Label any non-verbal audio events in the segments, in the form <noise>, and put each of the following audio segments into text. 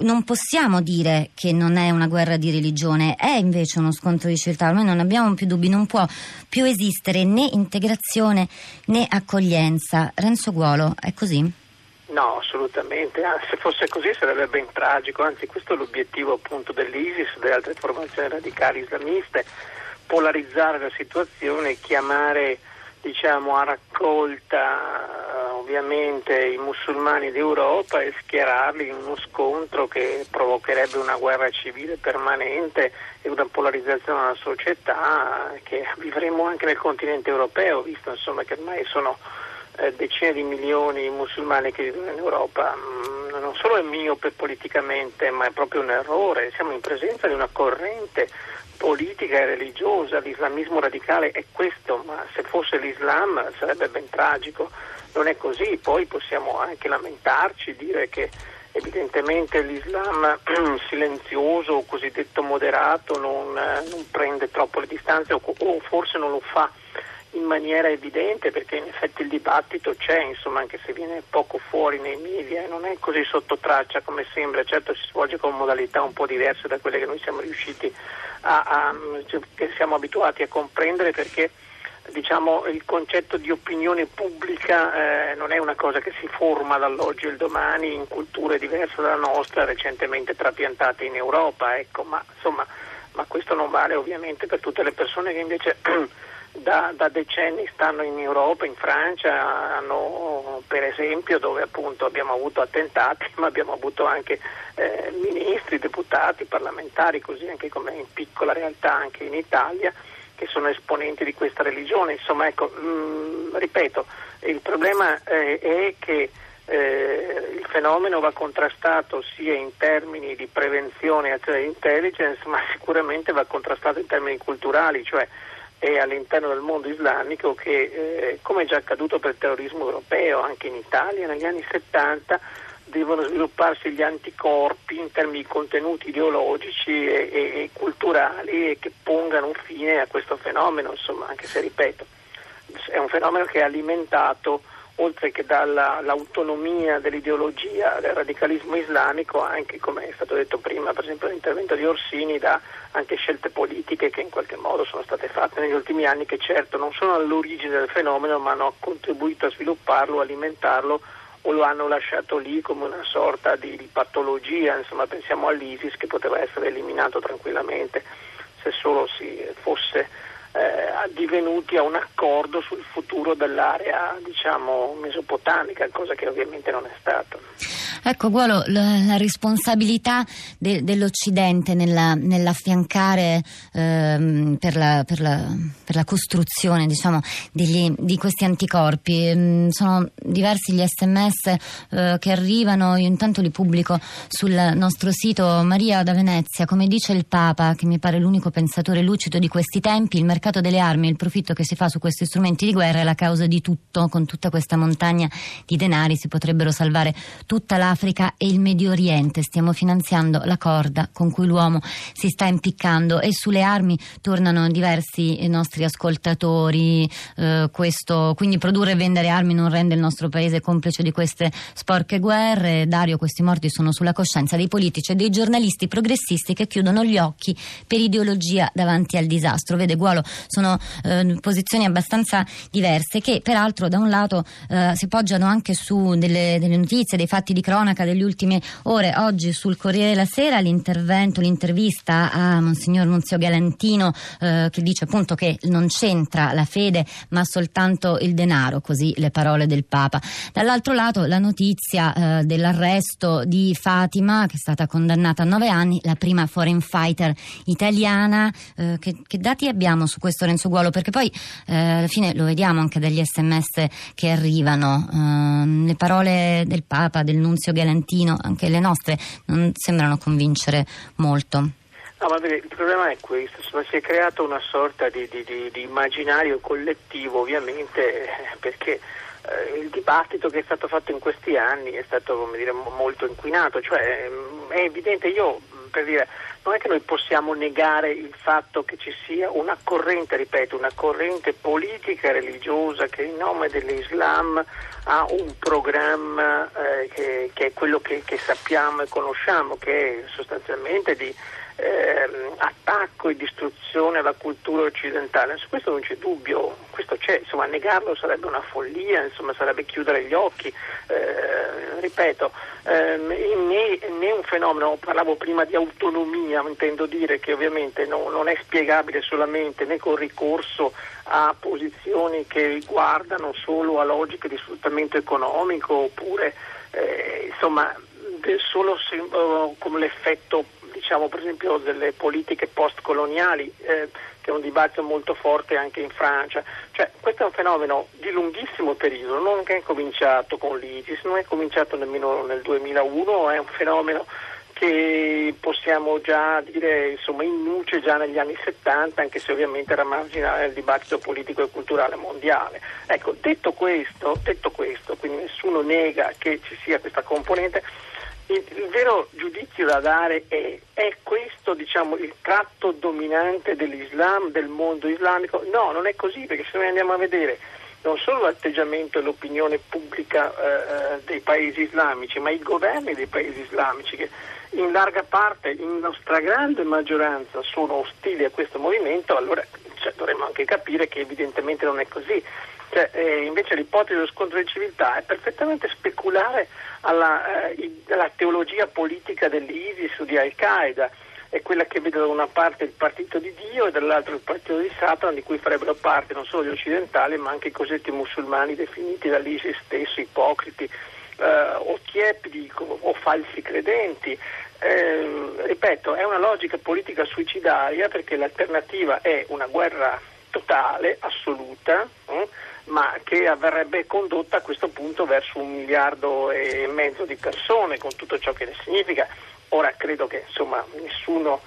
non possiamo dire che non è una guerra di religione, è invece uno scontro di civiltà, ormai non abbiamo più dubbi, non può più esistere né integrazione né accoglienza. Renzo Guolo, è così? No, assolutamente, ah, se fosse così sarebbe ben tragico, anzi questo è l'obiettivo appunto dell'ISIS e delle altre formazioni radicali islamiste, polarizzare la situazione chiamare diciamo, a raccolta ovviamente i musulmani d'Europa e schierarli in uno scontro che provocherebbe una guerra civile permanente e una polarizzazione della società che vivremo anche nel continente europeo, visto insomma, che ormai sono eh, decine di milioni di musulmani che vivono in Europa. Mm, non solo è miope politicamente, ma è proprio un errore. Siamo in presenza di una corrente politica e religiosa, l'islamismo radicale è questo, ma se fosse l'Islam sarebbe ben tragico, non è così, poi possiamo anche lamentarci, dire che evidentemente l'Islam <clears throat> silenzioso o cosiddetto moderato non, non prende troppo le distanze o, o forse non lo fa in maniera evidente perché in effetti il dibattito c'è, insomma, anche se viene poco fuori nei media e non è così sotto traccia come sembra, certo si svolge con modalità un po' diverse da quelle che noi siamo riusciti a, a che siamo abituati a comprendere perché diciamo, il concetto di opinione pubblica eh, non è una cosa che si forma dall'oggi al domani in culture diverse dalla nostra, recentemente trapiantate in Europa, ecco, ma, insomma, ma questo non vale ovviamente per tutte le persone che invece <clears throat> da, da, decenni stanno in Europa, in Francia, hanno, per esempio dove appunto abbiamo avuto attentati, <laughs> ma abbiamo avuto anche eh, ministri, deputati, parlamentari, così anche come in piccola realtà anche in Italia, che sono esponenti di questa religione. Insomma, ecco, mh, mm, ripeto, il problema eh, è che eh, il fenomeno va contrastato sia in termini di prevenzione e azione di intelligence, ma <laughs> sicuramente va contrastato in termini culturali, cioè e all'interno del mondo islamico che, eh, come è già accaduto per il terrorismo europeo, anche in Italia negli anni 70, devono svilupparsi gli anticorpi in termini di contenuti ideologici e, e, e culturali e che pongano fine a questo fenomeno, insomma, anche se ripeto, è un fenomeno che è alimentato oltre che dall'autonomia dell'ideologia del radicalismo islamico, anche come è stato detto prima, per esempio l'intervento di Orsini, da anche scelte politiche che in qualche modo sono state fatte negli ultimi anni, che certo non sono all'origine del fenomeno, ma hanno contribuito a svilupparlo, alimentarlo o lo hanno lasciato lì come una sorta di, di patologia, insomma pensiamo all'ISIS che poteva essere eliminato tranquillamente se solo si fosse eh, divenuti a un accordo sul futuro dell'area diciamo, mesopotamica, cosa che ovviamente non è stato. Ecco, Guolo, la, la responsabilità de, dell'Occidente nella, nell'affiancare ehm, per, la, per, la, per, la, costruzione diciamo, degli, di questi anticorpi. Ehm, sono diversi gli sms eh, che arrivano, io intanto li pubblico sul nostro sito Maria da Venezia. Come dice il Papa, che mi pare l'unico pensatore lucido di questi tempi, il mercato delle armi e il profitto che si fa su questi strumenti di guerra è la causa di tutto. Con tutta questa montagna di denari si potrebbero salvare tutta la l'Africa e il Medio Oriente. Stiamo finanziando la corda con cui l'uomo si sta impiccando e sulle armi tornano diversi nostri ascoltatori. Eh, questo, quindi produrre e vendere armi non rende il nostro paese complice di queste sporche guerre. Dario, questi morti sono sulla coscienza dei politici e dei giornalisti progressisti che chiudono gli occhi per ideologia davanti al disastro. Vede Guolo, sono eh, posizioni abbastanza diverse che peraltro da un lato eh, si poggiano anche su delle, delle notizie, dei fatti di cronaca cronaca delle ultime ore. Oggi sul Corriere della Sera l'intervento, l'intervista a Monsignor Nunzio Galantino eh, che dice appunto che non c'entra la fede ma soltanto il denaro, così le parole del Papa. Dall'altro lato la notizia eh, dell'arresto di Fatima che è stata condannata a nove anni, la prima foreign fighter italiana. Eh, che, che, dati abbiamo su questo Renzo Guolo? Perché poi eh, alla fine lo vediamo anche dagli sms che arrivano. Ehm, le parole del Papa, del Nunzio Maurizio Galantino, anche le nostre, non sembrano convincere molto. No, ma il problema è questo, si è creato una sorta di, di, di, di immaginario collettivo ovviamente perché eh, il dibattito che è stato fatto in questi anni è stato dire, molto inquinato, cioè è evidente, io per dire, non è che noi possiamo negare il fatto che ci sia una corrente, ripeto, una corrente politica e religiosa che in nome dell'Islam ha un programma eh, che, che, è quello che, che sappiamo e conosciamo, che è sostanzialmente di eh, attacco e distruzione alla cultura occidentale, su questo non c'è dubbio, questo c'è, insomma negarlo sarebbe una follia, insomma sarebbe chiudere gli occhi, eh, ripeto, eh, né, né, un fenomeno, parlavo prima di autonomia, intendo dire che ovviamente no, non è spiegabile solamente né con ricorso a posizioni che riguardano solo a logiche di sfruttamento economico oppure eh, insomma solo se, come l'effetto diciamo per esempio delle politiche postcoloniali, eh, che è un dibattito molto forte anche in Francia. Cioè, questo è un fenomeno di lunghissimo periodo, non è cominciato con l'ISIS, non è cominciato nemmeno nel 2001, è un fenomeno che possiamo già dire insomma, in nuce già negli anni 70, anche se ovviamente era marginale nel dibattito politico e culturale mondiale. Ecco, detto questo, detto questo, quindi nessuno nega che ci sia questa componente, il, il, vero giudizio da dare è, è questo diciamo, il tratto dominante dell'Islam, del mondo islamico? No, non è così, perché se noi andiamo a vedere non solo l'atteggiamento e l'opinione pubblica eh, eh dei paesi islamici, ma i governi dei paesi islamici che in larga parte, in stragrande maggioranza sono ostili a questo movimento, allora cioè, dovremmo anche capire che evidentemente non è così. Cioè, eh, invece l'ipotesi dello scontro di civiltà è perfettamente speculare alla, eh, alla teologia politica dell'ISIS o di Al-Qaeda è quella che vede da una parte il partito di Dio e dall'altra il partito di Satana, di cui farebbero parte non solo gli occidentali, ma anche i cosiddetti musulmani definiti dall'ISIS stesso ipocriti eh, o tiepidi o falsi credenti. Eh, ripeto, è una logica politica suicidaria perché l'alternativa è una guerra totale, assoluta, eh, ma che avverrebbe condotta a questo punto verso un miliardo e mezzo di persone, con tutto ciò che ne significa. Ora credo che insomma, nessuno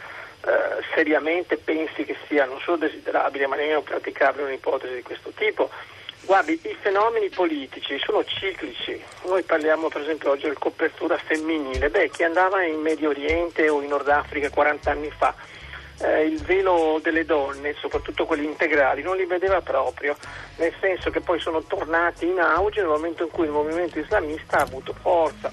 eh, seriamente pensi che sia non solo desiderabile ma nemmeno praticabile un'ipotesi di questo tipo. Guardi, i fenomeni politici sono ciclici. Noi parliamo per esempio oggi del copertura femminile. Beh, chi andava in Medio Oriente o in Nord Africa 40 anni fa eh, il velo delle donne, soprattutto quelli integrali, non li vedeva proprio, nel senso che poi sono tornati in auge nel momento in cui il movimento islamista ha avuto forza.